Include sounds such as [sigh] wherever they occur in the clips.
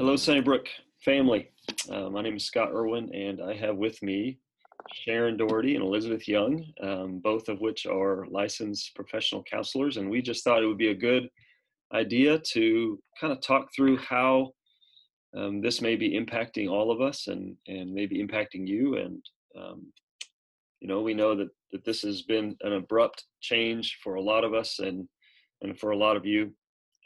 Hello, Sunnybrook family. Uh, my name is Scott Irwin, and I have with me Sharon Doherty and Elizabeth Young, um, both of which are licensed professional counselors. And we just thought it would be a good idea to kind of talk through how um, this may be impacting all of us and, and maybe impacting you. And, um, you know, we know that, that this has been an abrupt change for a lot of us and, and for a lot of you.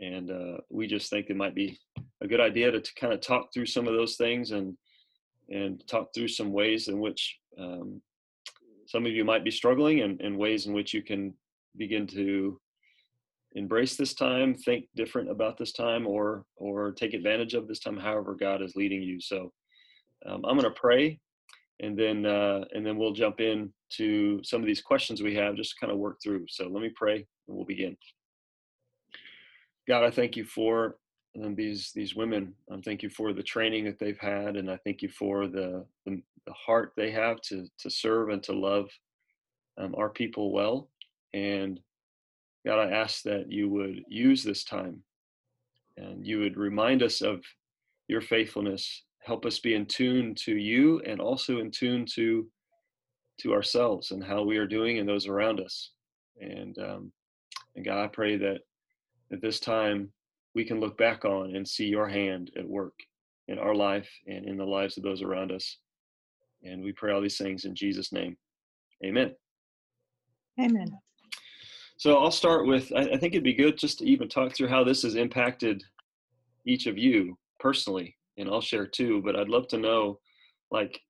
And uh, we just think it might be a good idea to, to kind of talk through some of those things and and talk through some ways in which um, some of you might be struggling and, and ways in which you can begin to embrace this time, think different about this time, or or take advantage of this time, however God is leading you. So um, I'm going to pray, and then uh, and then we'll jump in to some of these questions we have, just kind of work through. So let me pray, and we'll begin. God, I thank you for um, these these women. Um, thank you for the training that they've had, and I thank you for the the, the heart they have to to serve and to love um, our people well. And God, I ask that you would use this time, and you would remind us of your faithfulness. Help us be in tune to you, and also in tune to to ourselves and how we are doing and those around us. And um, and God, I pray that at this time we can look back on and see your hand at work in our life and in the lives of those around us. And we pray all these things in Jesus' name. Amen. Amen. So I'll start with I, I think it'd be good just to even talk through how this has impacted each of you personally, and I'll share too. But I'd love to know, like,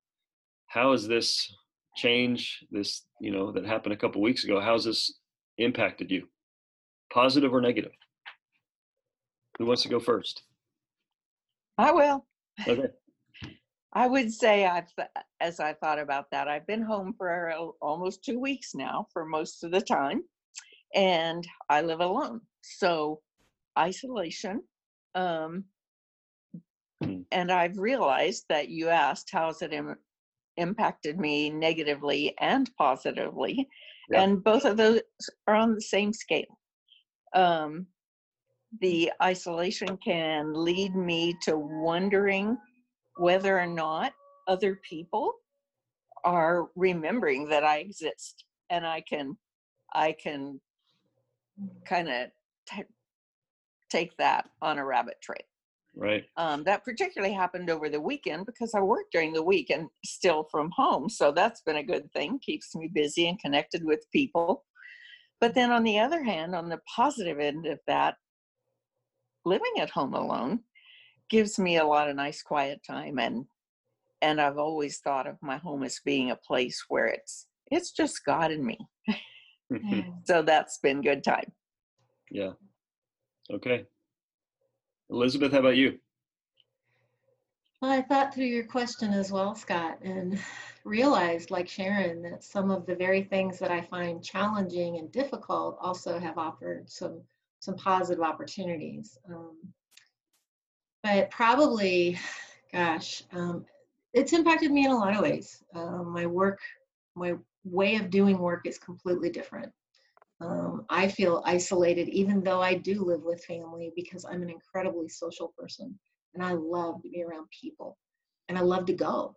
how has this change, this you know that happened a couple weeks ago, how's this impacted you, positive or negative? Who wants to go first? I will. Okay. [laughs] I would say I've, as I thought about that, I've been home for almost two weeks now for most of the time, and I live alone. So isolation. Um, Hmm. and I've realized that you asked how has it Im- impacted me negatively and positively, Yeah. and both of those are on the same scale. Um, the isolation can lead me to wondering whether or not other people are remembering that I exist and I can I can kind of t- take that on a rabbit trail. Right. Um, that particularly happened over the weekend because I work during the week and still from home. So that's been a good thing, keeps me busy and connected with people. But then on the other hand, on the positive end of that, living at home alone gives me a lot of nice quiet time and and I've always thought of my home as being a place where it's it's just God and me. Mm-hmm. [laughs] so that's been good time. yeah. Okay. Elizabeth, how about you? Well, I thought through your question as well, Scott, and [sighs] realized, like Sharon, that some of the very things that I find challenging and difficult also have offered some some positive opportunities. Um, but probably, gosh, um, it's impacted me in a lot of ways. Um, my work, my way of doing work is completely different. Um, I feel isolated even though I do live with family because I'm an incredibly social person and I love to be around people and I love to go.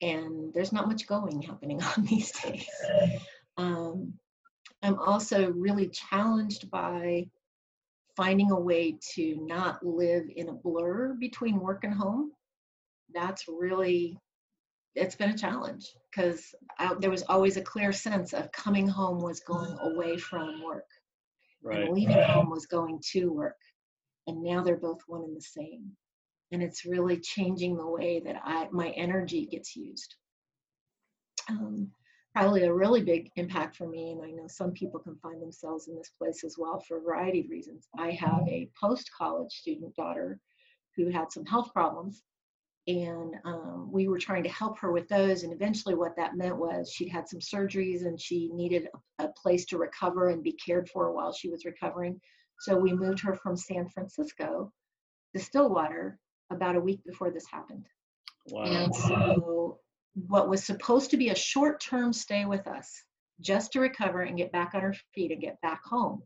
And there's not much going happening [laughs] on these days. Um, I'm also really challenged by finding a way to not live in a blur between work and home. That's really, it's been a challenge because there was always a clear sense of coming home was going away from work Right. and leaving home was going to work. And now they're both one and the same. And it's really changing the way that I my energy gets used. Um, probably a really big impact for me, and I know some people can find themselves in this place as well for a variety of reasons. I have a post-college student daughter who had some health problems, and um, we were trying to help her with those. And eventually, what that meant was she'd had some surgeries and she needed a, a place to recover and be cared for while she was recovering. So we moved her from San Francisco to Stillwater about a week before this happened. Wow. And so, what was supposed to be a short term stay with us, just to recover and get back on her feet and get back home,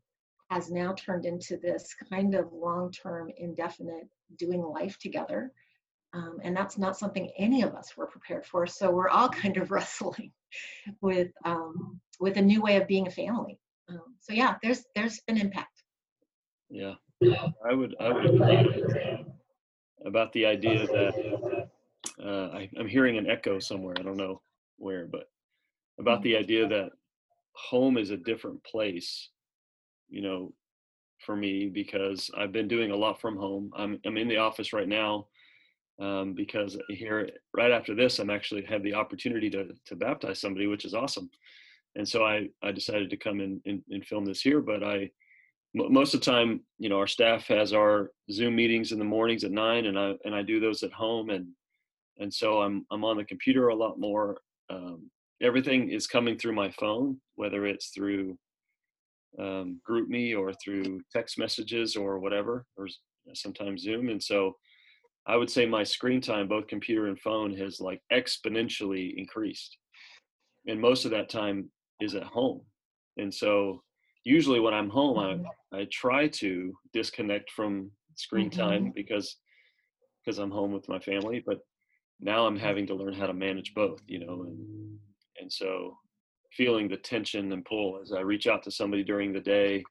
has now turned into this kind of long-term, indefinite doing life together. Um, and that's not something any of us were prepared for. So we're all [laughs] kind of wrestling with um, with a new way of being a family. Um, so yeah, there's there's an impact. Yeah, I would I would about the idea that uh, I, I'm hearing an echo somewhere. I don't know where, but about the idea that home is a different place. You know, for me because I've been doing a lot from home. I'm I'm in the office right now um, because here right after this I'm actually have the opportunity to to baptize somebody, which is awesome. And so I I decided to come in and, and film this here, but I most of the time you know our staff has our Zoom meetings in the mornings at nine, and I and I do those at home, and and so I'm I'm on the computer a lot more. Um, everything is coming through my phone, whether it's through um, GroupMe or through text messages or whatever, or sometimes Zoom. And so I would say my screen time, both computer and phone, has like exponentially increased. And most of that time is at home. And so usually when I'm home, I, I try to disconnect from screen time mm-hmm. because because I'm home with my family. But now I'm having to learn how to manage both, you know, and and so feeling the tension and pull as I reach out to somebody during the day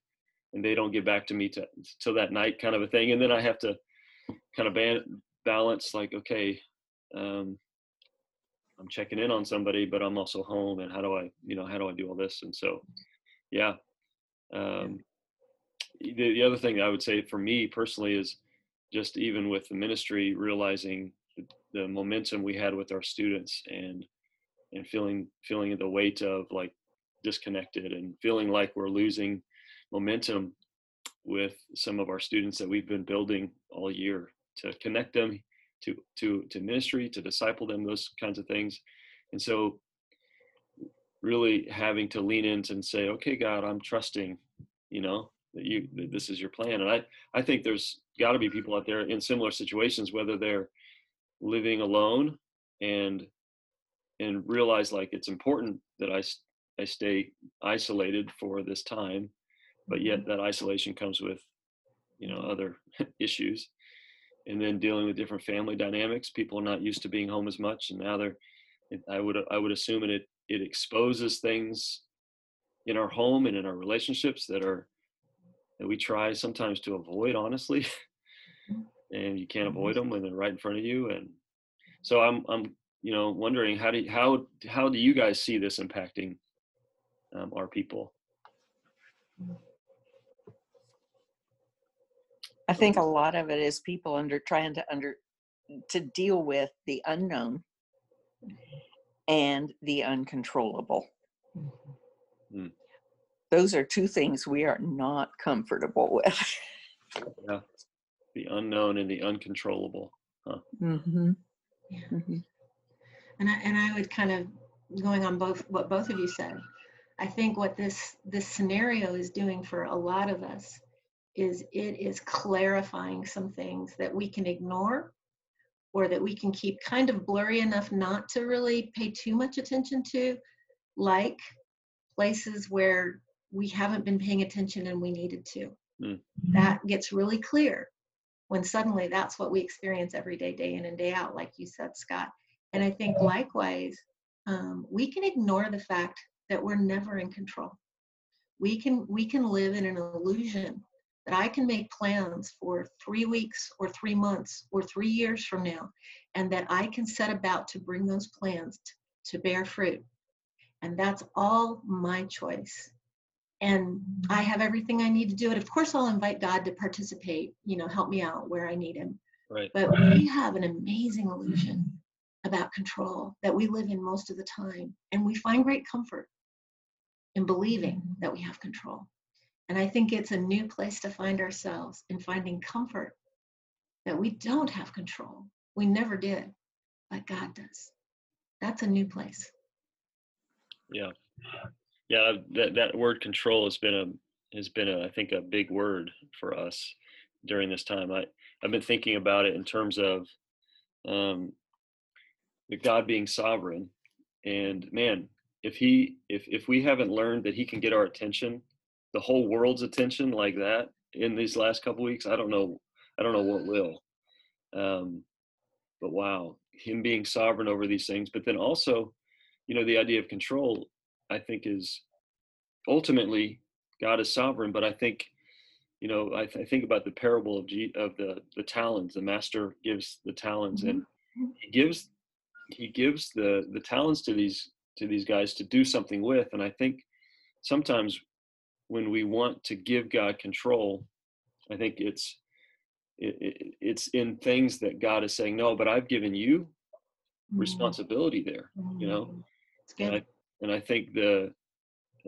and they don't get back to me to, till that night kind of a thing. And then I have to kind of ban- balance like, okay, um, I'm checking in on somebody, but I'm also home and how do I, you know, how do I do all this? And so, yeah. Um, the, the other thing I would say for me personally is just even with the ministry, realizing the, momentum we had with our students and and feeling feeling the weight of like disconnected and feeling like we're losing momentum with some of our students that we've been building all year to connect them to to to ministry to disciple them those kinds of things. And so really having to lean into and say okay god i'm trusting you know that you that this is your plan. And i i think there's got to be people out there in similar situations whether they're living alone and and realize like it's important that I I stay isolated for this time, but yet mm-hmm. that isolation comes with you know other [laughs] issues, and then dealing with different family dynamics. People are not used to being home as much, and now they're. I would I would assume it it exposes things in our home and in our relationships that are that we try sometimes to avoid honestly. [laughs] and you can't avoid mm-hmm. them when they're right in front of you and so i'm i'm you know, wondering how do you, how how do you guys see this impacting um, our people? I think a lot of it is people under trying to under to deal with the unknown and the uncontrollable. Hmm. Those are two things we are not comfortable with. yeah, the unknown and the uncontrollable. Huh? Mm-hmm. Yeah. Mm-hmm. And I, and I would kind of going on both what both of you said. I think what this this scenario is doing for a lot of us is it is clarifying some things that we can ignore or that we can keep kind of blurry enough not to really pay too much attention to, like places where we haven't been paying attention and we needed to. Mm. That gets really clear when suddenly that's what we experience every day, day in and day out, like you said, Scott. And I think likewise, um, we can ignore the fact that we're never in control. We can we can live in an illusion that I can make plans for three weeks or three months or three years from now, and that I can set about to bring those plans to bear fruit. And that's all my choice. And mm-hmm. I have everything I need to do it. Of course, I'll invite God to participate, you know, help me out where I need him. Right. But we have an amazing illusion about control that we live in most of the time. And we find great comfort in believing that we have control. And I think it's a new place to find ourselves in finding comfort that we don't have control. We never did, but God does. That's a new place. Yeah. Yeah, that, that word control has been a has been a, I think a big word for us during this time. I I've been thinking about it in terms of um, the God being sovereign. And man, if he if if we haven't learned that he can get our attention the whole world's attention like that in these last couple weeks, I don't know. I don't know what will. Um, but wow, him being sovereign over these things, but then also, you know, the idea of control, I think is ultimately God is sovereign. But I think, you know, I, th- I think about the parable of G- of the the talents. The master gives the talents, and Mm-hmm. he gives he gives the the talents to these to these guys to do something with. And I think sometimes when we want to give God control, I think it's it, it, it's in things that God is saying, no, but I've given you responsibility there, you know. Mm, It's And I good. And I think the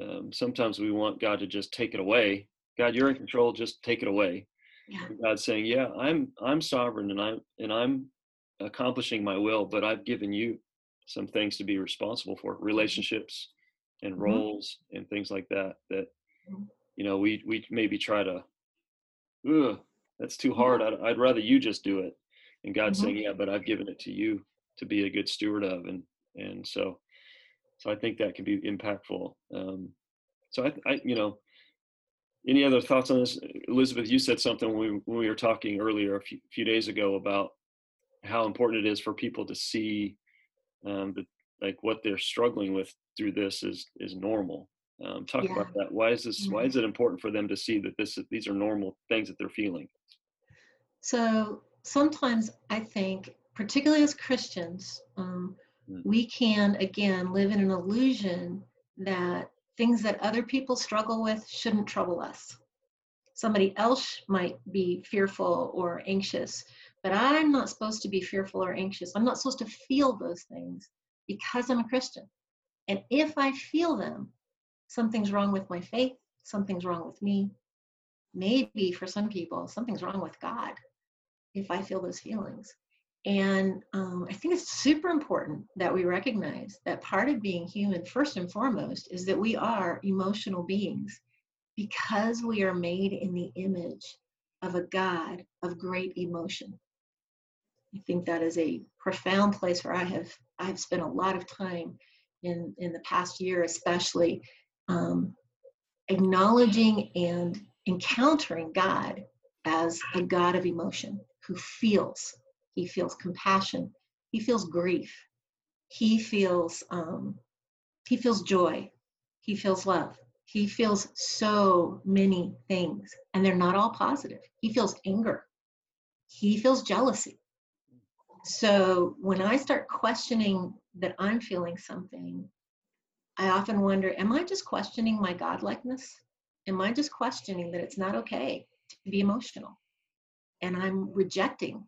um, sometimes we want God to just take it away. God, you're in control. Just take it away. Yeah. God's saying, yeah, I'm I'm sovereign and I'm and I'm accomplishing my will, but I've given you some things to be responsible for, relationships and Mhm. roles and things like that. That Mhm. you know we we maybe try to, ugh, that's too hard. I'd, I'd rather you just do it. And God's Mhm. saying, yeah, but I've given it to you to be a good steward of, and and so so I think that can be impactful. Um, so I, I you know any other thoughts on this elizabeth you said something when we, when we were talking earlier a few, few days ago about how important it is for people to see um, the, like what they're struggling with through this is is normal um, talk Yeah. about that why is this why Mhm. is it important for them to see that this is- these are normal things that they're feeling So sometimes I think, particularly as Christians, um. Mm. we can again live in an illusion that things that other people struggle with shouldn't trouble us. Somebody else might be fearful or anxious, but I'm not supposed to be fearful or anxious. I'm not supposed to feel those things because I'm a Christian. And if I feel them, something's wrong with my faith, something's wrong with me. Maybe for some people, something's wrong with God if I feel those feelings. And um, I think it's super important that we recognize that part of being human, first and foremost, is that we are emotional beings because we are made in the image of a God of great emotion. I think that is a profound place where I have I have spent a lot of time in in the past year, especially um, acknowledging and encountering God as a God of emotion who feels. He feels compassion. He feels grief. He feels um, he feels joy. He feels love. He feels so many things, and they're not all positive. He feels anger. He feels jealousy. So when I start questioning that I'm feeling something, I often wonder, am I just questioning my godlikeness? Am I just questioning that it's not okay to be emotional? And I'm rejecting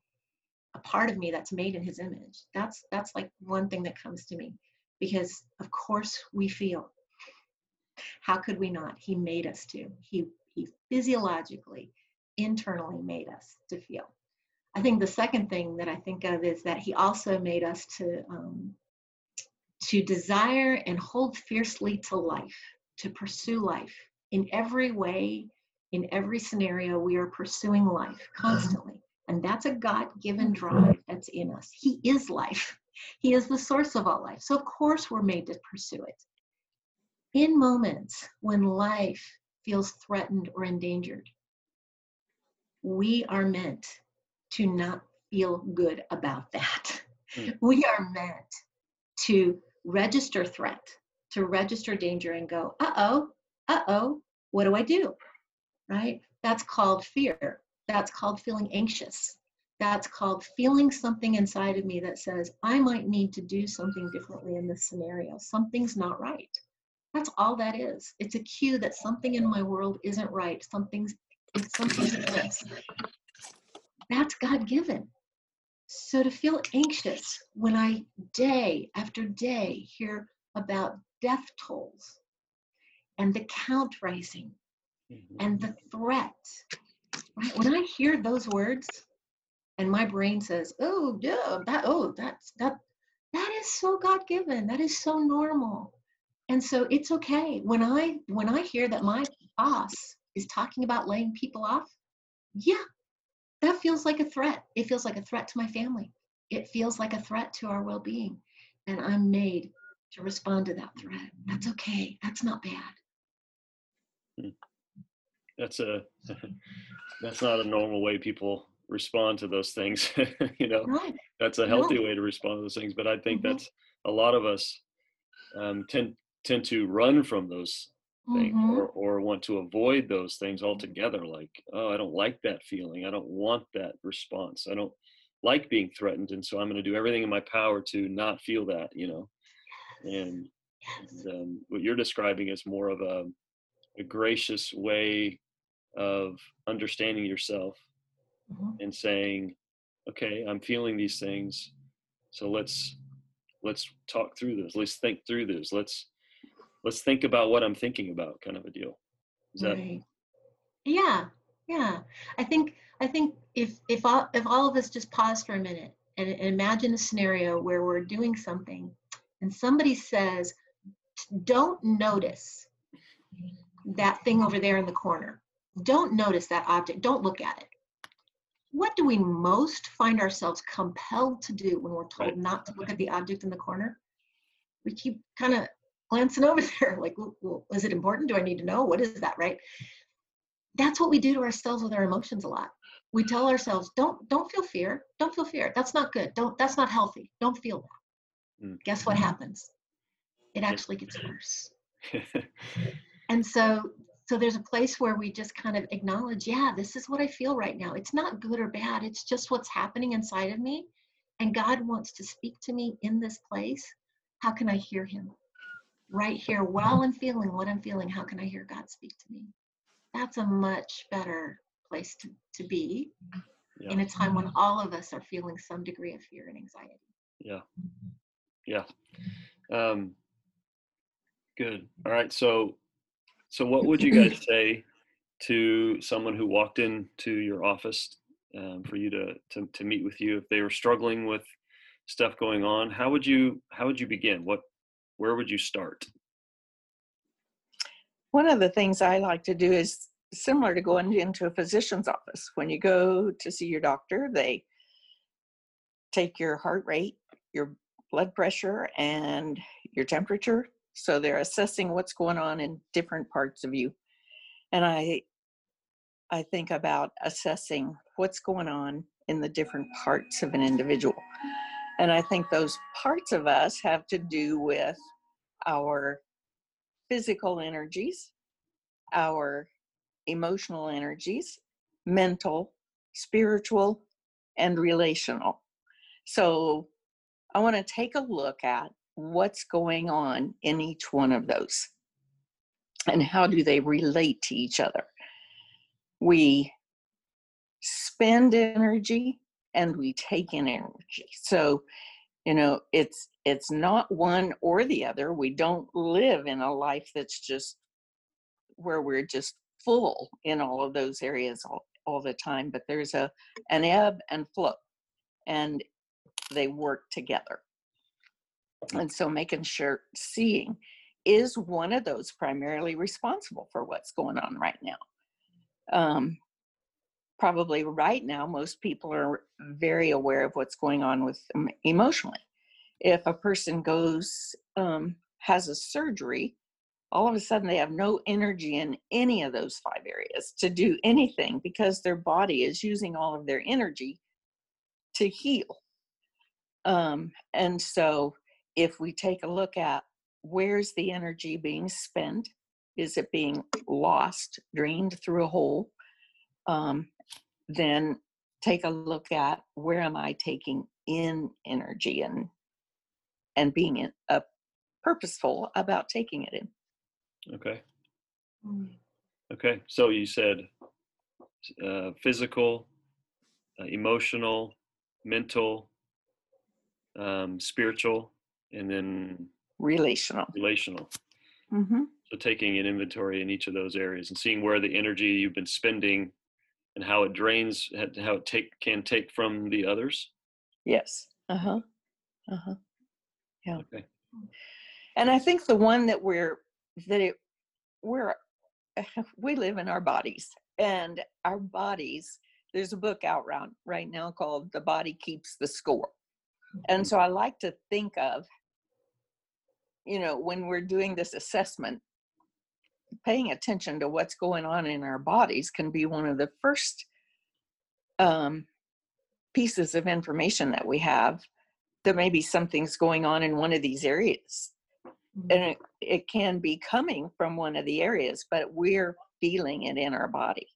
a part of me that's made in his image. That's that's like one thing that comes to me because of course we feel. How could we not? He made us to. He he physiologically, internally made us to feel. I think the second thing that I think of is that he also made us to um, to desire and hold fiercely to life, to pursue life in every way, in every scenario. We are pursuing life constantly, and that's a God-given drive that's in us. He is life. He is the source of all life. So of course we're made to pursue it. In moments when life feels threatened or endangered, we are meant to not feel good about that. Mm. [laughs] We are meant to register threat, to register danger and go, uh oh, uh oh, what do I do? Right? That's called fear. That's called feeling anxious. That's called feeling something inside of me that says, I might need to do something differently in this scenario. Something's not right. That's all that is. It's a cue that something in my world isn't right. Something's it's something's amiss. That's God given. So to feel anxious when I day after day hear about death tolls and the count rising and the mm-hmm. threat, right? When I hear those words and my brain says, "Oh, yeah, that oh, that's that that is so God-given. That is so normal." And so it's okay when I when I hear that my boss is talking about laying people off, yeah, that feels like a threat. It feels like a threat to my family. It feels like a threat to our well-being. And I'm made to respond to that threat. That's okay. That's not bad. Hmm. That's a [laughs] that's not a normal way people respond to those things [laughs] you know? No, that's a No. healthy way to respond to those things but i think Mhm. that's a lot of us um, tend tend to run from those things mhm, or, or want to avoid those things altogether like oh i don't like that feeling. I don't want that response. I don't like being threatened and so i'm going to do everything in my power to not feel that you know? And, yes. and um, what you're describing is more of a, a gracious way of understanding yourself Mhm. and saying okay i'm feeling these things so let's let's talk through this let's think through this let's let's think about what i'm thinking about kind of a deal is that Right. Yeah, yeah. I think I think if if all if all of us just pause for a minute and, and imagine a scenario where we're doing something and somebody says, "Don't notice that thing over there in the corner. Don't notice that object. Don't look at it." What do we most find ourselves compelled to do when we're told Right. not to look at the object in the corner? We keep kind of glancing [laughs] over there, like, well, is it important? Do I need to know? What is that, right? That's what we do to ourselves with our emotions a lot. We tell ourselves, don't don't feel fear. Don't feel fear. That's not good. Don't that's not healthy. Don't feel that. Mm. Guess what happens? It actually gets worse. [laughs] And so so there's a place where we just kind of acknowledge, yeah, this is what I feel right now. It's not good or bad. It's just what's happening inside of me. And God wants to speak to me in this place. How can I hear him? Right here while I'm feeling what I'm feeling, how can I hear God speak to me? That's a much better place to, to be yeah in a time when all of us are feeling some degree of fear and anxiety. yeah yeah um good all right so so what would you guys say to someone who walked into your office um, for you to, to to meet with you if they were struggling with stuff going on how would you how would you begin what where would you start One of the things I like to do is similar to going into a physician's office. When you go to see your doctor, they take your heart rate, your blood pressure, and your temperature. So they're assessing what's going on in different parts of you. And I I think about assessing what's going on in the different parts of an individual. And I think those parts of us have to do with our physical energies, our emotional energies, mental, spiritual, and relational. So I want to take a look at what's going on in each one of those and how do they relate to each other. We spend energy and we take in energy. So, you know, it's it's not one or the other. We don't live in a life that's just where we're just full in all of those areas all, all the time, but there's a an ebb and flow and they work together. And so making sure seeing is one of those primarily responsible for what's going on right now. Um, probably right now, most people are very aware of what's going on with them emotionally. If a person goes, um, has a surgery, all of a sudden they have no energy in any of those five areas to do anything because their body is using all of their energy to heal. Um, and so if we take a look at where's the energy being spent, is it being lost, drained through a hole? Um, then take a look at where am I taking in energy and and being in, uh, purposeful about taking it in. okay Mm. okay so you said uh, physical uh, emotional mental um, spiritual and then Relational. relational Mm-hmm. So taking an inventory in each of those areas and seeing where the energy you've been spending and how it drains, how it take can take from the others. Yes. Uh huh. Uh huh. Yeah. Okay. And I think the one that we're that it we're [laughs] we live in our bodies and our bodies. There's a book out right right now called "The Body Keeps the Score," and so I like to think of, you know, when we're doing this assessment, paying attention to what's going on in our bodies can be one of the first um, pieces of information that we have that maybe something's going on in one of these areas. Mm-hmm. and it, it can be coming from one of the areas but we're feeling it in our body.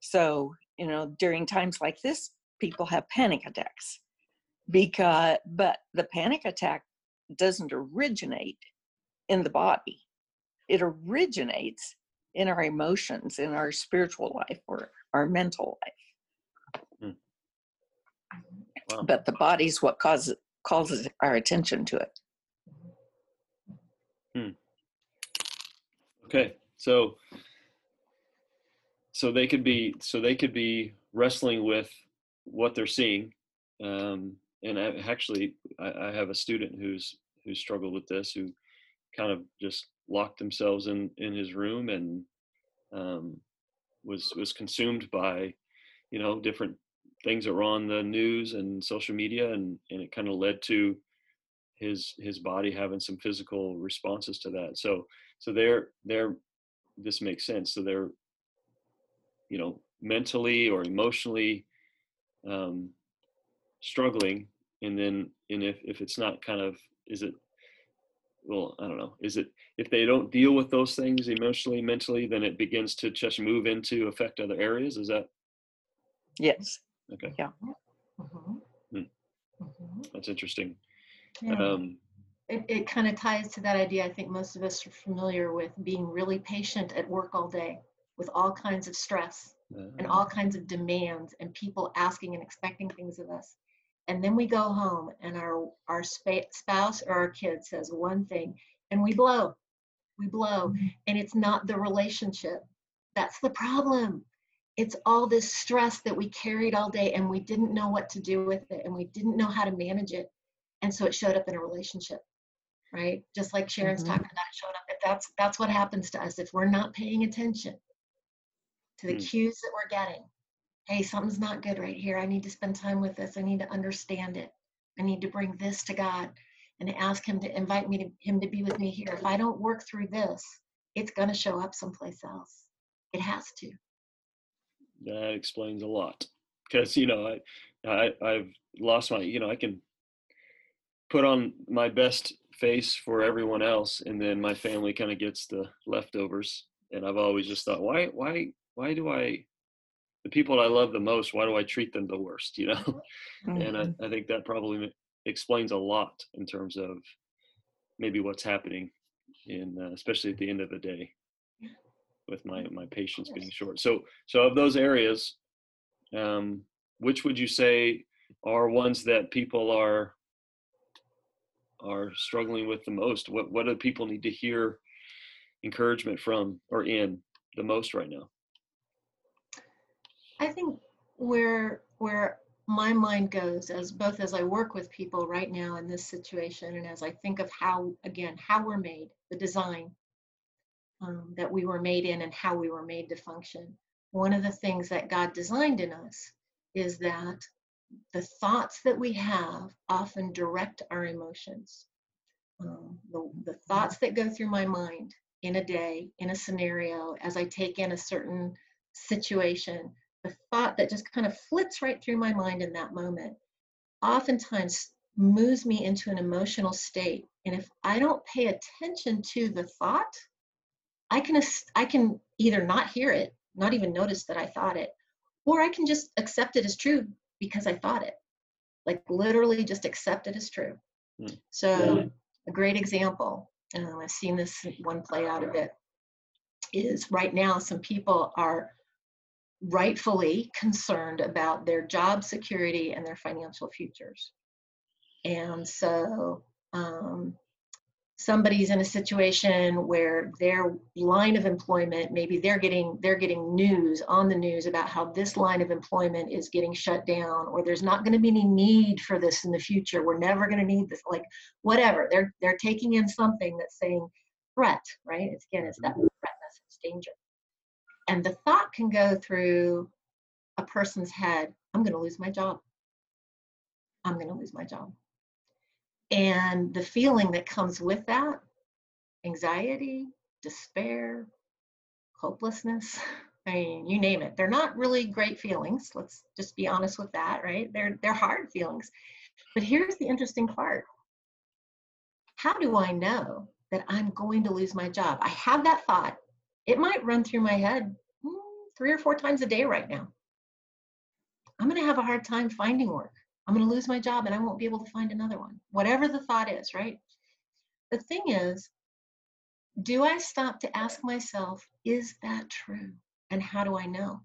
So you know during times like this people have panic attacks. Because but the panic attack doesn't originate in the body. It originates in our emotions in our spiritual life or our mental life. Wow. but the body's what causes causes our attention to it. Okay, so so they could be so they could be wrestling with what they're seeing, um, and I, actually, I, I have a student who's who struggled with this, who kind of just locked themselves in in his room and um, was was consumed by you know different things that were on the news and social media, and and it kind of led to his his body having some physical responses to that. So so they're they're this makes sense so they're you know mentally or emotionally um struggling and then and if if it's not kind of is it well i don't know is it if they don't deal with those things emotionally mentally then it begins to just move into affect other areas is that yes okay Mhm. Hmm. Mhm. that's interesting Yeah. um it, it kind of ties to that idea. I think most of us are familiar with being really patient at work all day with all kinds of stress and uh, all kinds of demands and people asking and expecting things of us. And then we go home and our, our spa- spouse or our kid says one thing and we blow. We blow. And it's not the relationship. That's the problem. It's all this stress that we carried all day and we didn't know what to do with it and we didn't know how to manage it. And so it showed up in a relationship right? Just like Sharon's Mhm. talking about it showing up. That's that's what happens to us if we're not paying attention to the Hmm. cues that we're getting. Hey, something's not good right here. I need to spend time with this. I need to understand it. I need to bring this to God and ask Him to invite me to Him to be with me here. If I don't work through this, it's going to show up someplace else. It has to. that explains a lot because you know I, I i've lost my you know i can put on my best face for everyone else and then my family kind of gets the leftovers and i've always just thought why why why do i the people i love the most why do i treat them the worst you know? [laughs] And Mhm. I, I think that probably explains a lot in terms of maybe what's happening in uh, especially at the end of the day with my my patience being short. So so of those areas um which would you say are ones that people are are struggling with the most? What what do people need to hear encouragement from or in the most right now I think where where my mind goes as both as I work with people right now in this situation and as I think of how again how we're made, the design um, that we were made in and how we were made to function. One of the things that God designed in us is that the thoughts that we have often direct our emotions. Um, the, the thoughts that go through my mind in a day, in a scenario, as I take in a certain situation, the thought that just kind of flits right through my mind in that moment oftentimes moves me into an emotional state. And if I don't pay attention to the thought, I can I can either not hear it, not even notice that I thought it, or I can just accept it as true because I thought it. Like literally just accept it as true. Hmm. So a great example, um, I've seen this one play out a bit, is right now some people are rightfully concerned about their job security and their financial futures. And so um, somebody's in a situation where their line of employment, maybe they're getting they're getting news on the news about how this line of employment is getting shut down, or there's not going to be any need for this in the future. We're never going to need this, like whatever. They're they're taking in something that's saying threat, right? It's again, it's that threat message, danger. And the thought can go through a person's head, I'm going to lose my job. I'm going to lose my job. And the feeling that comes with that anxiety, despair, hopelessness. [laughs] I mean, you name it. They're not really great feelings. Let's just be honest with that, right? They're they're hard feelings. But here's the interesting part. How do I know that I'm going to lose my job? I have that thought. It might run through my head hmm, three or four times a day right now. I'm going to have a hard time finding work. I'm going to lose my job and I won't be able to find another one. Whatever the thought is, right? The thing is, do I stop to ask myself, is that true? And how do I know?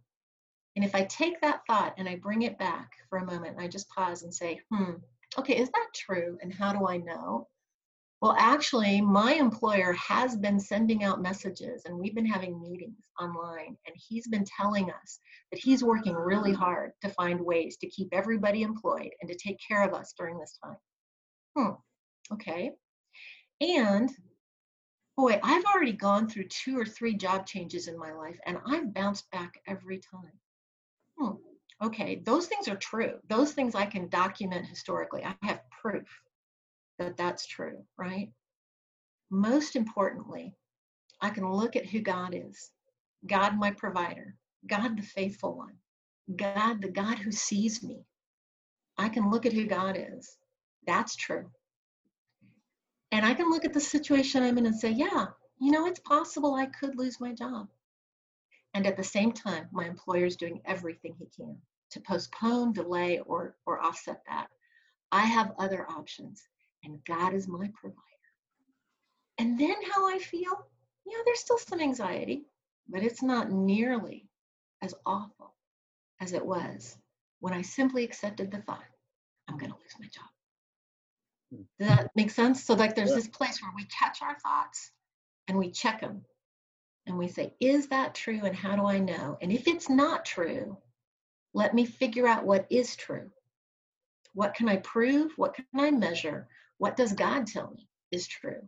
And if I take that thought and I bring it back for a moment and I just pause and say, hmm, okay, is that true? And how do I know? Well, actually, my employer has been sending out messages and we've been having meetings online, and he's been telling us that he's working really hard to find ways to keep everybody employed and to take care of us during this time. Hmm, okay. And boy, I've already gone through two or three job changes in my life, and I've bounced back every time. Hmm, okay, those things are true. Those things I can document historically. I have proof that that's true, right? Most importantly, I can look at who God is God, my provider, God, the faithful one, God, the God who sees me. I can look at who God is. That's true. And I can look at the situation I'm in and say, yeah, you know, it's possible I could lose my job. And at the same time, my employer is doing everything he can to postpone, delay, or, or offset that. I have other options and God is my provider. And then how I feel, yeah, there's still some anxiety, but it's not nearly as awful as it was when I simply accepted the thought, I'm going to lose my job. Does that make sense? So, like, there's yeah. this place where we catch our thoughts and we check them and we say, Is that true? And how do I know? And if it's not true, let me figure out what is true. What can I prove? What can I measure? What does God tell me is true?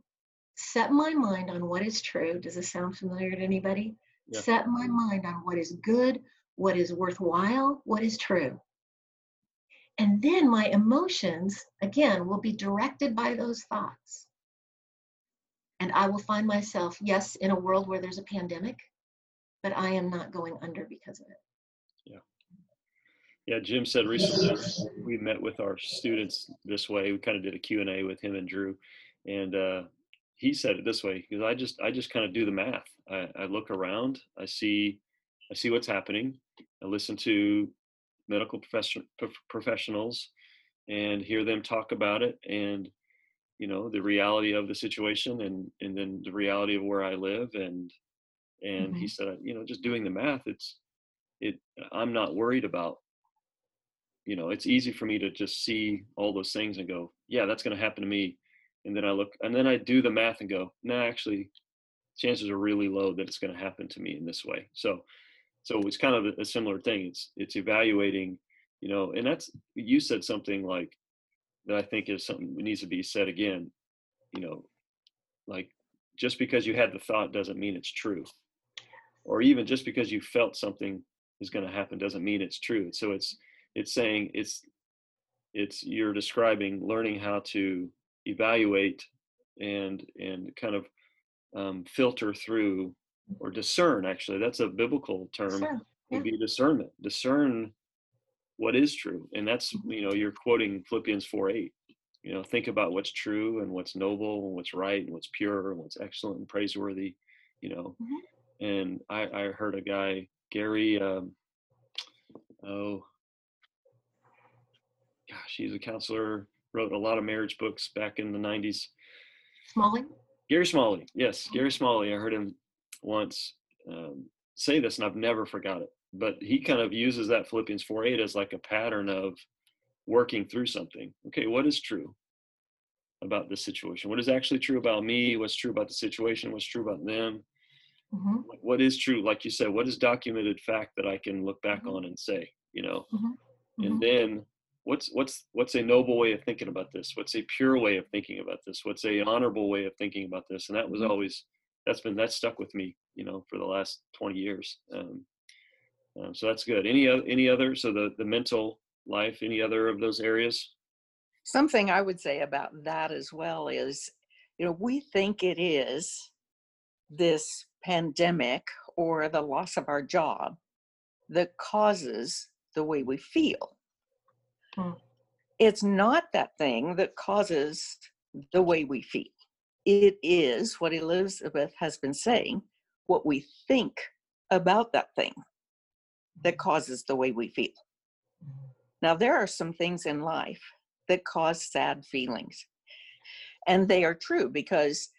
Set my mind on what is true. Does this sound familiar to anybody? Yeah. Set my mind on what is good, what is worthwhile, what is true. And then my emotions, again, will be directed by those thoughts. And I will find myself, yes, in a world where there's a pandemic, but I am not going under because of it. Yeah, Jim said recently we met with our students this way. We kind of did a Q&A with him and Drew. And uh, he said it this way, because I just I just kind of do the math. I, I look around, I see I see what's happening. I listen to medical profession, professionals and hear them talk about it and you know the reality of the situation and and then the reality of where I live and and mm-hmm. he said you know just doing the math it's it I'm not worried about you know it's easy for me to just see all those things and go yeah that's going to happen to me. And then i look and then i do the math and go no nah, actually chances are really low that it's going to happen to me in this way. So so it's kind of a, similar thing. It's it's evaluating you know and that's you said something like that i think is something that needs to be said again you know like just because you had the thought doesn't mean it's true. Or even just because you felt something is going to happen doesn't mean it's true. So it's it's saying it's it's you're describing learning how to evaluate and and kind of um, filter through or discern actually that's a biblical term sure. yeah. would be discernment discern what is true and that's you know you're quoting philippians 4 8 you know think about what's true and what's noble and what's right and what's pure and what's excellent and praiseworthy you know mm-hmm. and i i heard a guy gary um, oh gosh, he's a counselor, wrote a lot of marriage books back in the 90s. Smalley? Gary Smalley, yes, Gary Smalley. I heard him once um, say this, and I've never forgot it. But he kind of uses that Philippians 4 8 as like a pattern of working through something. Okay, what is true about this situation? What is actually true about me? What's true about the situation? What's true about them? Mm-hmm. What is true, like you said, what is documented fact that I can look back mm-hmm. on and say, you know? Mm-hmm. And mm-hmm. then what's what's what's a noble way of thinking about this? What's a pure way of thinking about this? What's a honorable way of thinking about this? And that was mm-hmm. always that's been that stuck with me you know for the last 20 years um, um, so that's good. Any other any other so the the mental life any other of those areas? Something i would say about that as well is you know we think it is this pandemic or the loss of our job that causes the way we feel. Hmm. It's not that thing that causes the way we feel. It is what Elizabeth has been saying, what we think about that thing that causes the way we feel. Now, there are some things in life that cause sad feelings. And they are true because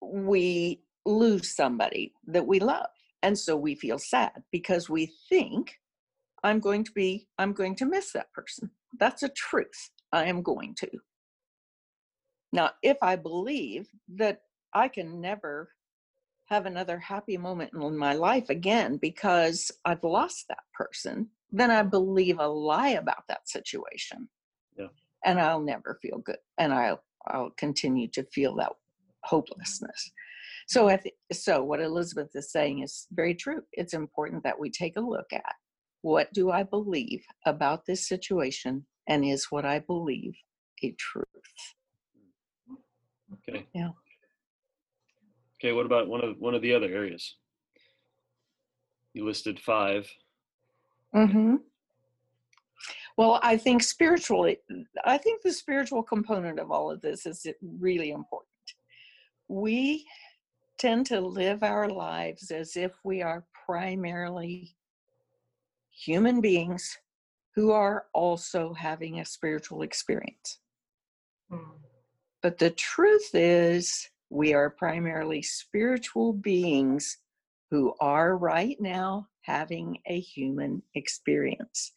we lose somebody that we love. And so we feel sad because we think I'm going to be, I'm going to miss that person. That's a truth. I am going to. Now, if I believe that I can never have another happy moment in my life again because I've lost that person, then I believe a lie about that situation. Yeah. And I'll never feel good. And I'll I'll continue to feel that hopelessness. So I th- so what Elizabeth is saying is very true. It's important that we take a look at what do I believe about this situation and is what I believe a truth. Okay. Yeah. Okay. What about one of one of the other areas? You listed five. Mm-hmm. Well, I think spiritually, I think the spiritual component of all of this is really important. We tend to live our lives as if we are primarily human beings who are also having a spiritual experience. Mm. But the truth is, we are primarily spiritual beings who are right now having a human experience.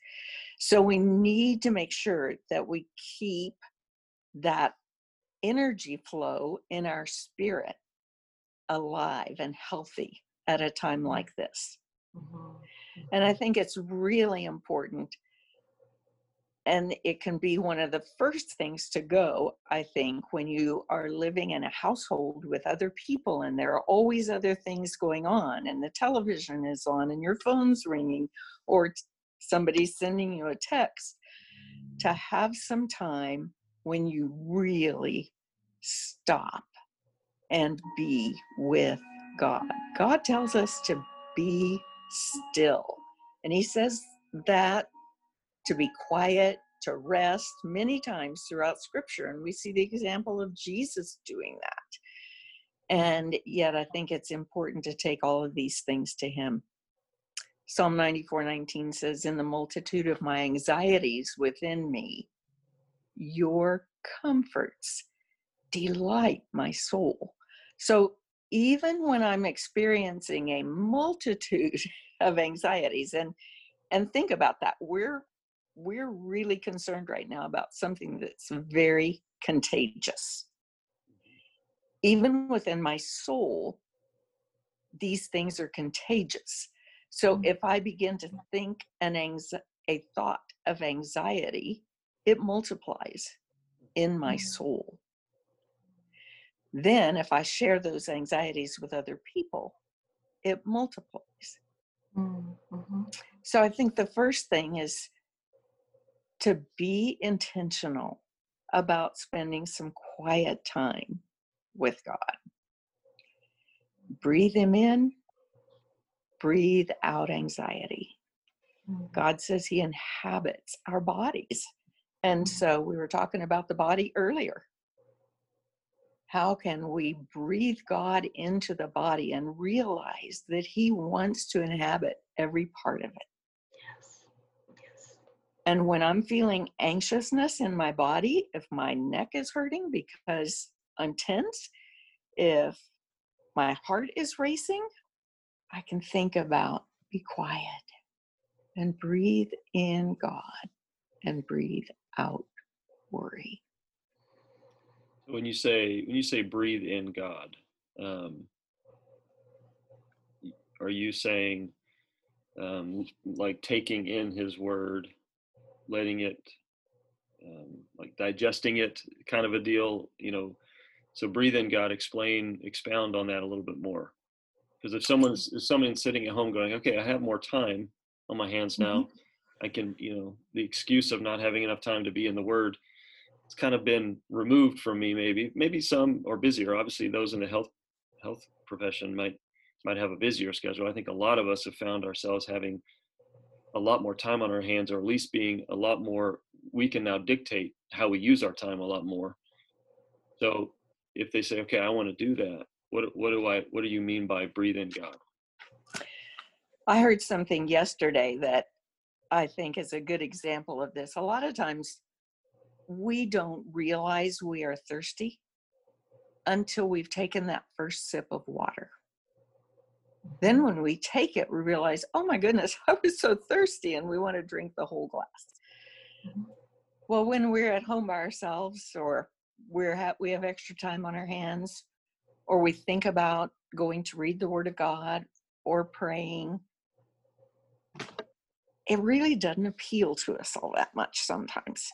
So we need to make sure that we keep that energy flow in our spirit alive and healthy at a time like this. Mhm. And I think it's really important. And it can be one of the first things to go, I think, when you are living in a household with other people and there are always other things going on, and the television is on, and your phone's ringing, or somebody's sending you a text, to have some time when you really stop and be with God. God tells us to be still. And he says that to be quiet, to rest many times throughout scripture. And we see the example of Jesus doing that. And yet, I think it's important to take all of these things to him. Psalm 94 19 says, In the multitude of my anxieties within me, your comforts delight my soul. So even when I'm experiencing a multitude [laughs] of anxieties, and and think about that, we're we're really concerned right now about something that's very contagious. Even within my soul, these things are contagious. So Mhm. if I begin to think an anxi- a thought of anxiety, it multiplies in my Mhm. soul. Then, if I share those anxieties with other people, it multiplies. Mm, mhm. So, I think the first thing is to be intentional about spending some quiet time with God. Breathe Him in, breathe out anxiety. Mm. God says He inhabits our bodies. And so, we were talking about the body earlier. How can we breathe God into the body and realize that He wants to inhabit every part of it? Yes. Yes. And when I'm feeling anxiousness in my body, if my neck is hurting because I'm tense, if my heart is racing, I can think about be quiet and breathe in God and breathe out worry. When you say when you say breathe in God, um, are you saying um, like taking in His Word, letting it, um, like digesting it, kind of a deal? You know, so breathe in God. Explain, expound on that a little bit more. Because if someone's if someone's sitting at home going, okay, I have more time on my hands now, I can, you know, the excuse of not having enough time to be in the Word it's kind of been removed from me maybe maybe some are busier obviously those in the health health profession might might have a busier schedule. I think a lot of us have found ourselves having a lot more time on our hands, or at least being a lot more. We can now dictate how we use our time a lot more. So if they say, "Okay, I want to do that," what what do I what do you mean by breathe in God? I heard something yesterday that I think is a good example of this. A lot of times we don't realize we are thirsty until we've taken that first sip of water. Then, when we take it, we realize, oh my goodness, [laughs] I was so thirsty, and we want to drink the whole glass. Mm-hmm. Well, when we're at home by ourselves, or we're ha- we have extra time on our hands, or we think about going to read the Word of God or praying, it really doesn't appeal to us all that much sometimes.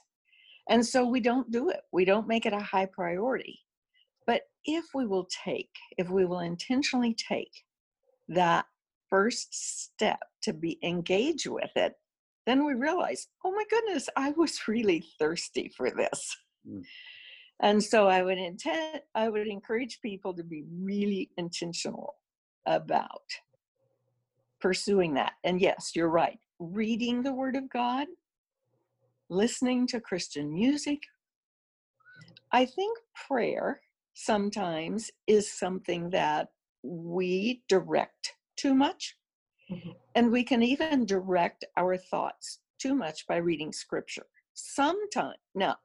And so we don't do it. We don't make it a high priority. But if we will take, if we will intentionally take that first step to be engaged with it, then we realize, oh my goodness, I was really thirsty for this. Mm. And so I would intend, I would encourage people to be really intentional about pursuing that. And yes, you're right. Reading the Word of God, listening to Christian music. I think prayer sometimes is something that we direct too much. Mm-hmm. And we can even direct our thoughts too much by reading scripture. Sometimes, now,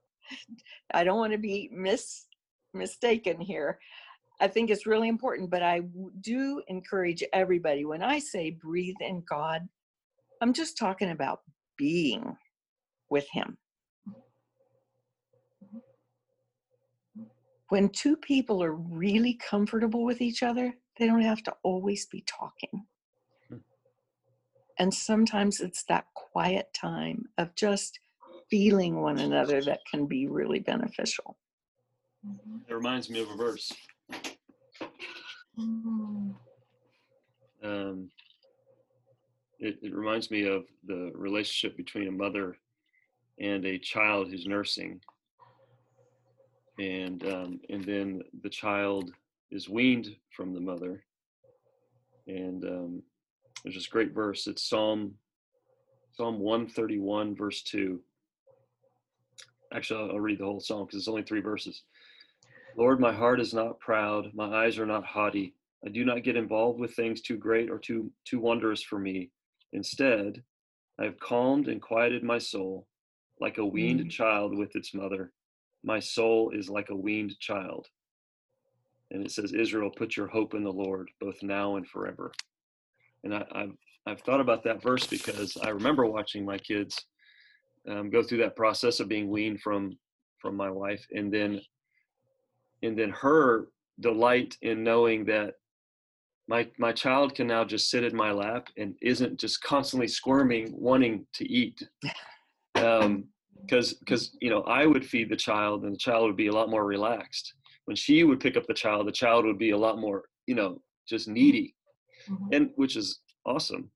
I don't want to be mis mistaken here. I think it's really important, but I do encourage everybody when I say breathe in God, I'm just talking about being with Him. When two people are really comfortable with each other, they don't have to always be talking. Hmm. And sometimes it's that quiet time of just feeling one another that can be really beneficial. It reminds me of a verse. Um, it, it reminds me of the relationship between a mother and a child who's nursing. And um, and then the child is weaned from the mother. And um, there's this great verse. It's psalm psalm 131 verse 2 actually i'll read the whole psalm because it's only three verses. Lord my heart is not proud. My eyes are not haughty. I do not get involved with things too great or too too wondrous for me. Instead i have calmed and quieted my soul like a weaned mm. child with its mother. My soul is like a weaned child. And it says, Israel, put your hope in the Lord, both now and forever. And I, have I've thought about that verse because I remember watching my kids um, go through that process of being weaned from from my wife, and then and then her delight in knowing that my my child can now just sit in my lap and isn't just constantly squirming wanting to eat um, because because you know I would feed the child and the child would be a lot more relaxed. When she would pick up the child, the child would be a lot more you know just needy, mm-hmm. and which is awesome.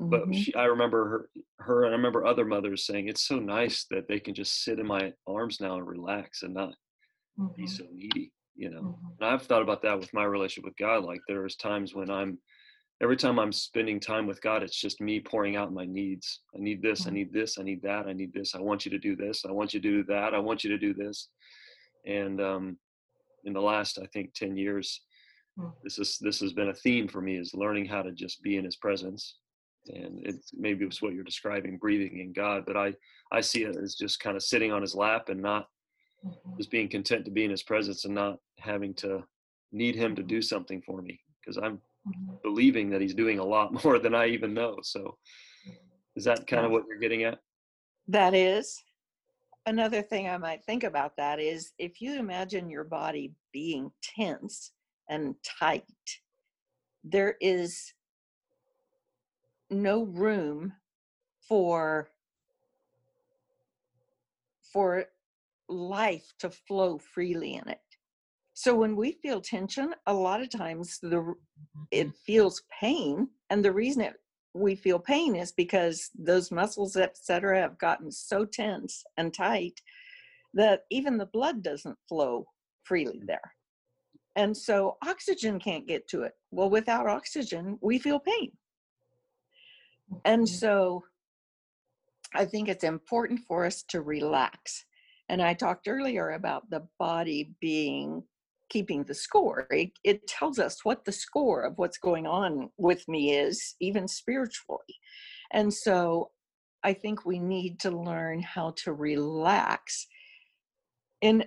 Mm-hmm. But she, I remember her, her, and I remember other mothers saying, "It's so nice that they can just sit in my arms now and relax and not mm-hmm. be so needy." You know, mm-hmm. and I've thought about that with my relationship with God. Like there's times when I'm every time I'm spending time with God, it's just me pouring out my needs. I need this, I mm-hmm. need this, I need that, I need this. I want you to do this, I want you to do that, I want you to do this. And um, in the last, I think, 10 years, mm. this is this has been a theme for me is learning how to just be in his presence. And it's maybe it's what you're describing, breathing in God, but I I see it as just kind of sitting on his lap and not mm-hmm. just being content to be in his presence and not having to need him to do something for me because I'm mm-hmm. believing that he's doing a lot [laughs] more than I even know. So is that kind of what you're getting at? That is. Another thing I might think about that is if you imagine your body being tense and tight, there is no room for for life to flow freely in it so when we feel tension, a lot of times the it mm-hmm. feels pain, and the reason it we feel pain is because those muscles, etc., have gotten so tense and tight that even the blood doesn't flow freely there. And so oxygen can't get to it. Well, without oxygen, we feel pain. And Mhm. so I think it's important for us to relax. And I talked earlier about the body being keeping the score. It, it tells us what the score of what's going on with me is, even spiritually. And so I think we need to learn how to relax in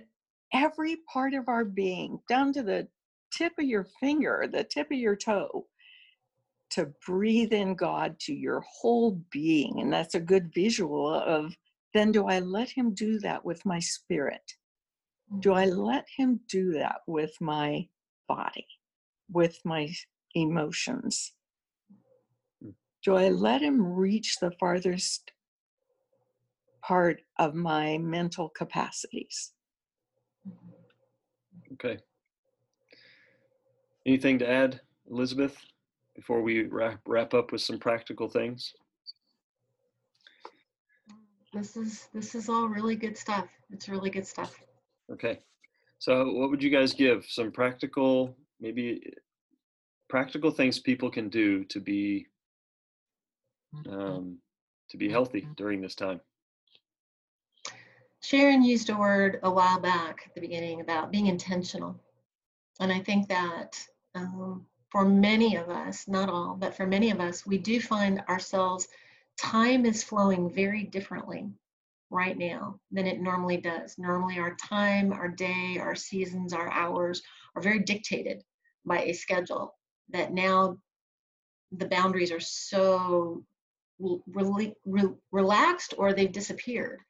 every part of our being, down to the tip of your finger, the tip of your toe, to breathe in God to your whole being. And that's a good visual of then do I let Him do that with my spirit? Do I let Him do that with my body, with my emotions? Mm. Do I let Him reach the farthest part of my mental capacities? Okay. Anything to add, Elizabeth, before we wrap, wrap up with some practical things? This is this is all really good stuff. It's really good stuff. Okay. So what would you guys give? Some practical, maybe practical things people can do to be um, to be healthy during this time. Sharon used a word a while back at the beginning about being intentional. And I think that um, for many of us, not all, but for many of us, we do find ourselves, time is flowing very differently right now than it normally does. Normally, our time, our day, our seasons, our hours are very dictated by a schedule that now the boundaries are so re- re- relaxed or they've disappeared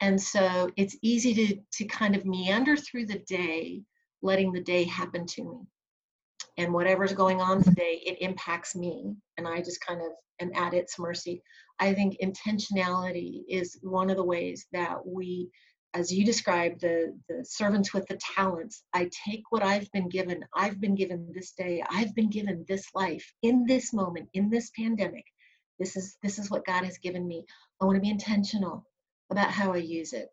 and so it's easy to to kind of meander through the day letting the day happen to me and whatever's going on today it impacts me and i just kind of am at its mercy. I think intentionality is one of the ways that we as you described the the servants with the talents i take what i've been given. I've been given this day. I've been given this life in this moment in this pandemic. This is this is what god has given me. I want to be intentional about how I use it.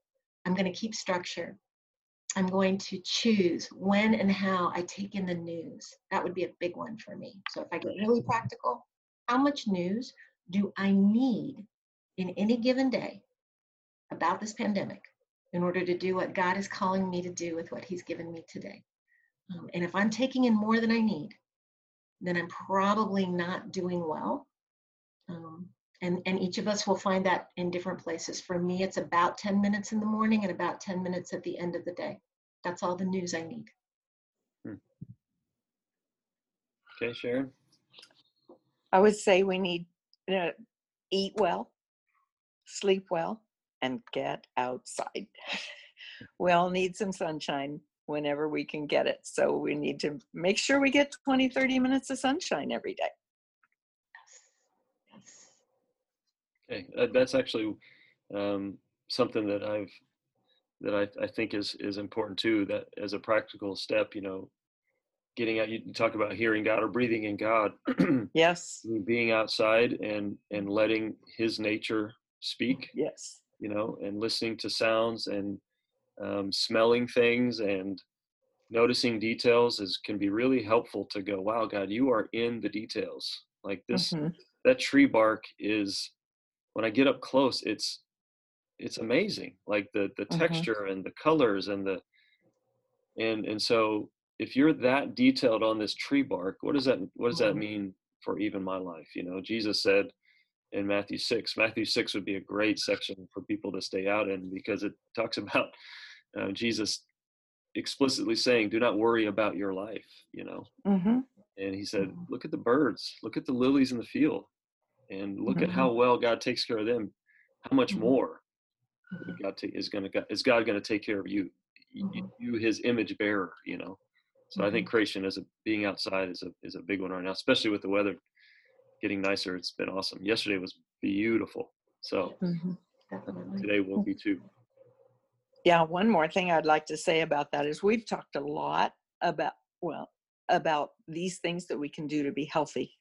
I'm going to keep structure. I'm going to choose when and how I take in the news. That would be a big one for me. So if I get really practical, how much news do I need in any given day about this pandemic in order to do what God is calling me to do with what He's given me today? Um, and if I'm taking in more than I need, then I'm probably not doing well. Um, and, and each of us will find that in different places. For me, it's about 10 minutes in the morning and about 10 minutes at the end of the day. That's all the news I need. Hmm. Okay, Sharon. I would say we need to eat well, sleep well, and get outside. [laughs] we all need some sunshine whenever we can get it. So we need to make sure we get 20, 30 minutes of sunshine every day. Okay, uh, that's actually um, something that I've that I, I think is is important too. That as a practical step, you know, getting out. You talk about hearing God or breathing in God, [clears throat] Yes. being outside and and letting His nature speak. Yes. You know, and listening to sounds and um, smelling things and noticing details is can be really helpful to go. Wow, God, you are in the details. Like this, Mhm. that tree bark is when I get up close, it's it's amazing. Like the the Mhm. texture and the colors and the and and so if you're that detailed on this tree bark, what does that what does that Mhm. mean for even my life? You know, Jesus said in Matthew six. Matthew six would be a great section for people to stay out in because it talks [laughs] about uh, Jesus explicitly saying, "Do not worry about your life." You know, Mhm. and he said, Mhm. "Look at the birds. Look at the lilies in the field, and look at how well God takes care of them. How much Mhm. more Mhm. God ta- is going to is God going to take care of you, you, Mhm. you, His image bearer? You know." So I think creation as a being outside is a is a big one right now, especially with the weather getting nicer. It's been awesome. Yesterday was beautiful. So today will be too. Yeah, one more thing I'd like to say about that is we've talked a lot about, well, about these things that we can do to be healthy.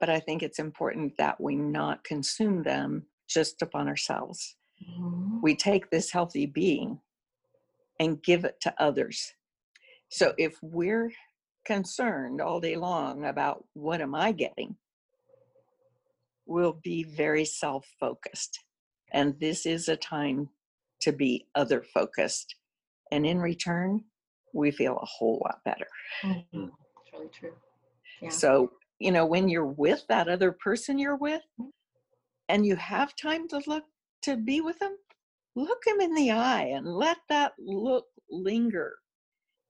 But I think it's important that we not consume them just upon ourselves. Mhm. We take this healthy being and give it to others So if we're concerned all day long about what am I getting, we'll be very self focused. And this is a time to be other focused. And in return, we feel a whole lot better. Mm-hmm. It's really true. Yeah. So, you know, when you're with that other person you're with Mm. and you have time to look to be with them, look them in the eye and let that look linger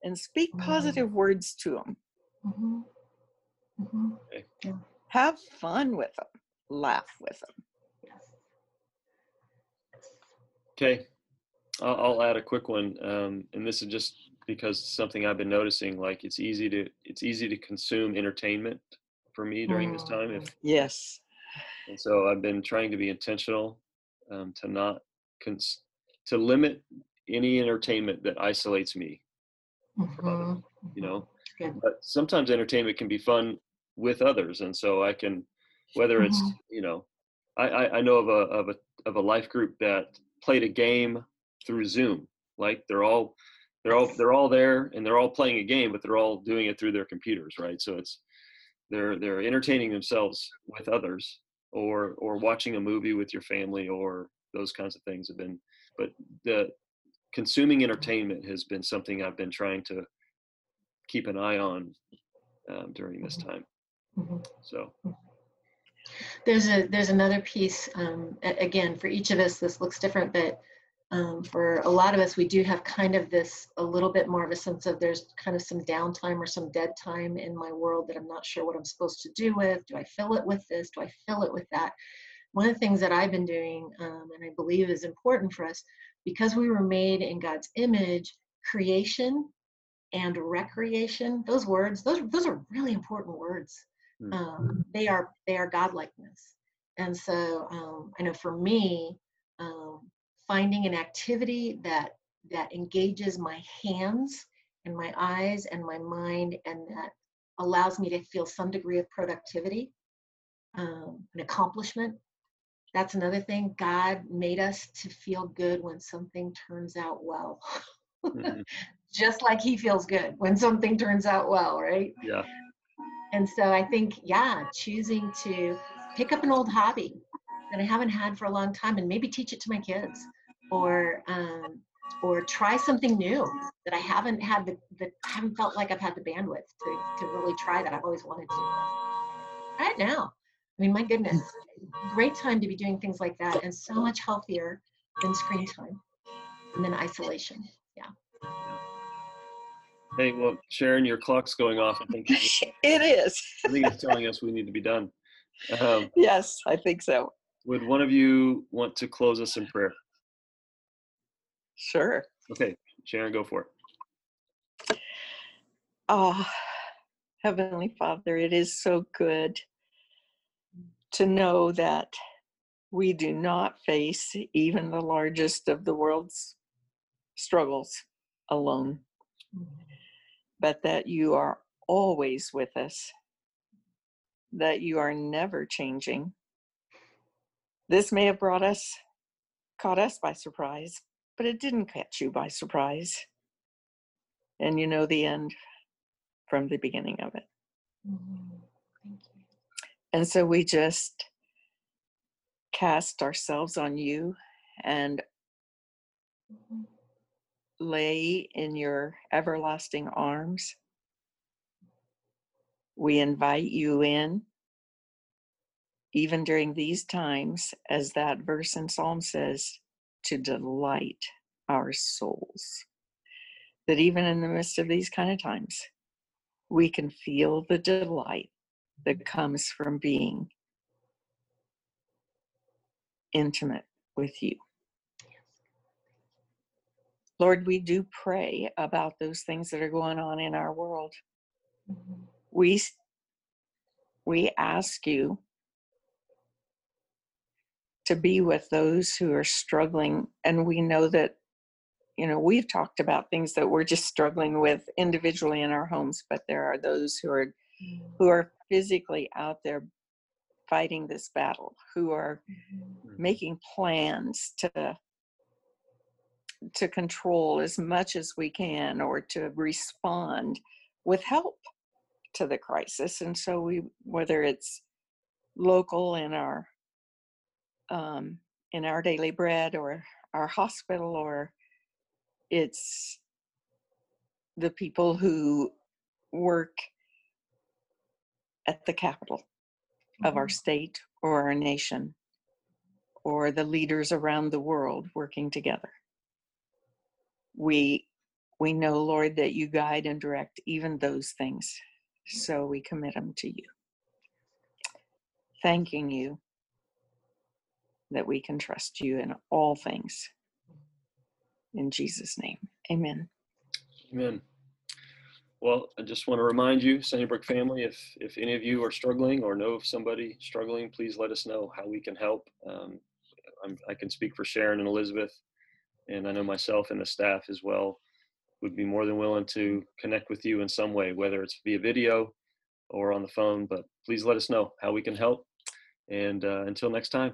and speak Mm. positive words to them. Mhm. Mhm. Have fun with them, laugh with them. Okay, I'll, I'll add a quick one, um, and this is just because something I've been noticing. Like it's easy to it's easy to consume entertainment for me during this time. If Yes. and so I've been trying to be intentional um, to not cons- to limit any entertainment that isolates me. Mhm. You know, Good. but sometimes entertainment can be fun with others, and so I can whether it's Mhm. you know I, I, I know of a of a of a life group that played a game through Zoom. Like they're all they're all they're all there and they're all playing a game, but they're all doing it through their computers, right? So it's they're they're entertaining themselves with others or or watching a movie with your family or those kinds of things have been but the consuming entertainment has been something I've been trying to keep an eye on um, during this time. Mhm. So There's a there's another piece. Um, again, for each of us, this looks different, but um, for a lot of us, we do have kind of this a little bit more of a sense of there's kind of some downtime or some dead time in my world that I'm not sure what I'm supposed to do with. Do I fill it with this? Do I fill it with that? One of the things that I've been doing, um, and I believe is important for us, because we were made in God's image, creation and recreation. Those words, those those are really important words Mm. um, they are they are godlikeness and so um, i know for me um, finding an activity that that engages my hands and my eyes and my mind and that allows me to feel some degree of productivity um, an accomplishment. That's another thing. God made us to feel good when something turns out well. Mhm, [laughs] just like he feels good when something turns out well right? Yeah, and so I think, yeah, choosing to pick up an old hobby that I haven't had for a long time and maybe teach it to my kids, or um, or try something new that I haven't had the, the I haven't felt like I've had the bandwidth to to really try that I've always wanted to. Try it now. I mean, my goodness, great time to be doing things like that, and so much healthier than screen time and then isolation. Yeah. Hey, well, Sharon, your clock's going off. I think [laughs] it is. I think it's telling us we need to be done. Um, yes, I think so. would one of you want to close us in prayer? Sure. Okay, Sharon, go for it. Oh, Heavenly Father, it is so good to know that we do not face even the largest of the world's struggles alone, but that you are always with us, that you are never changing. This may have brought us, caught us by surprise, but it didn't catch you by surprise. And you know the end from the beginning of it. Mhm. Thank you. And so we just cast ourselves on you and Mhm. lay in your everlasting arms. We invite you in, even during these times, as that verse in Psalm says, to delight our souls. That even in the midst of these kind of times, we can feel the delight that comes from being intimate with you. Lord, we do pray about those things that are going on in our world. Mhm. We we ask you to be with those who are struggling and we know that you know we've talked about things that we're just struggling with individually in our homes but there are those who are Mhm. who are physically out there fighting this battle who are Mhm. making plans to to control as much as we can or to respond with help to the crisis. And so we, whether it's local in our um, in our daily bread or our hospital or it's the people who work at the capital of our state or our nation or the leaders around the world working together. We we know lord that you guide and direct even those things so we commit them to you. Thanking you that we can trust you in all things in jesus name amen Amen. Well, I just want to remind you, Sunnybrook family, if if any of you are struggling or know of somebody struggling, please let us know how we can help. Um, I can speak for Sharon and Elizabeth, and I know myself and the staff as well would be more than willing to connect with you in some way, whether it's via video or on the phone. But please let us know how we can help. And uh, until next time,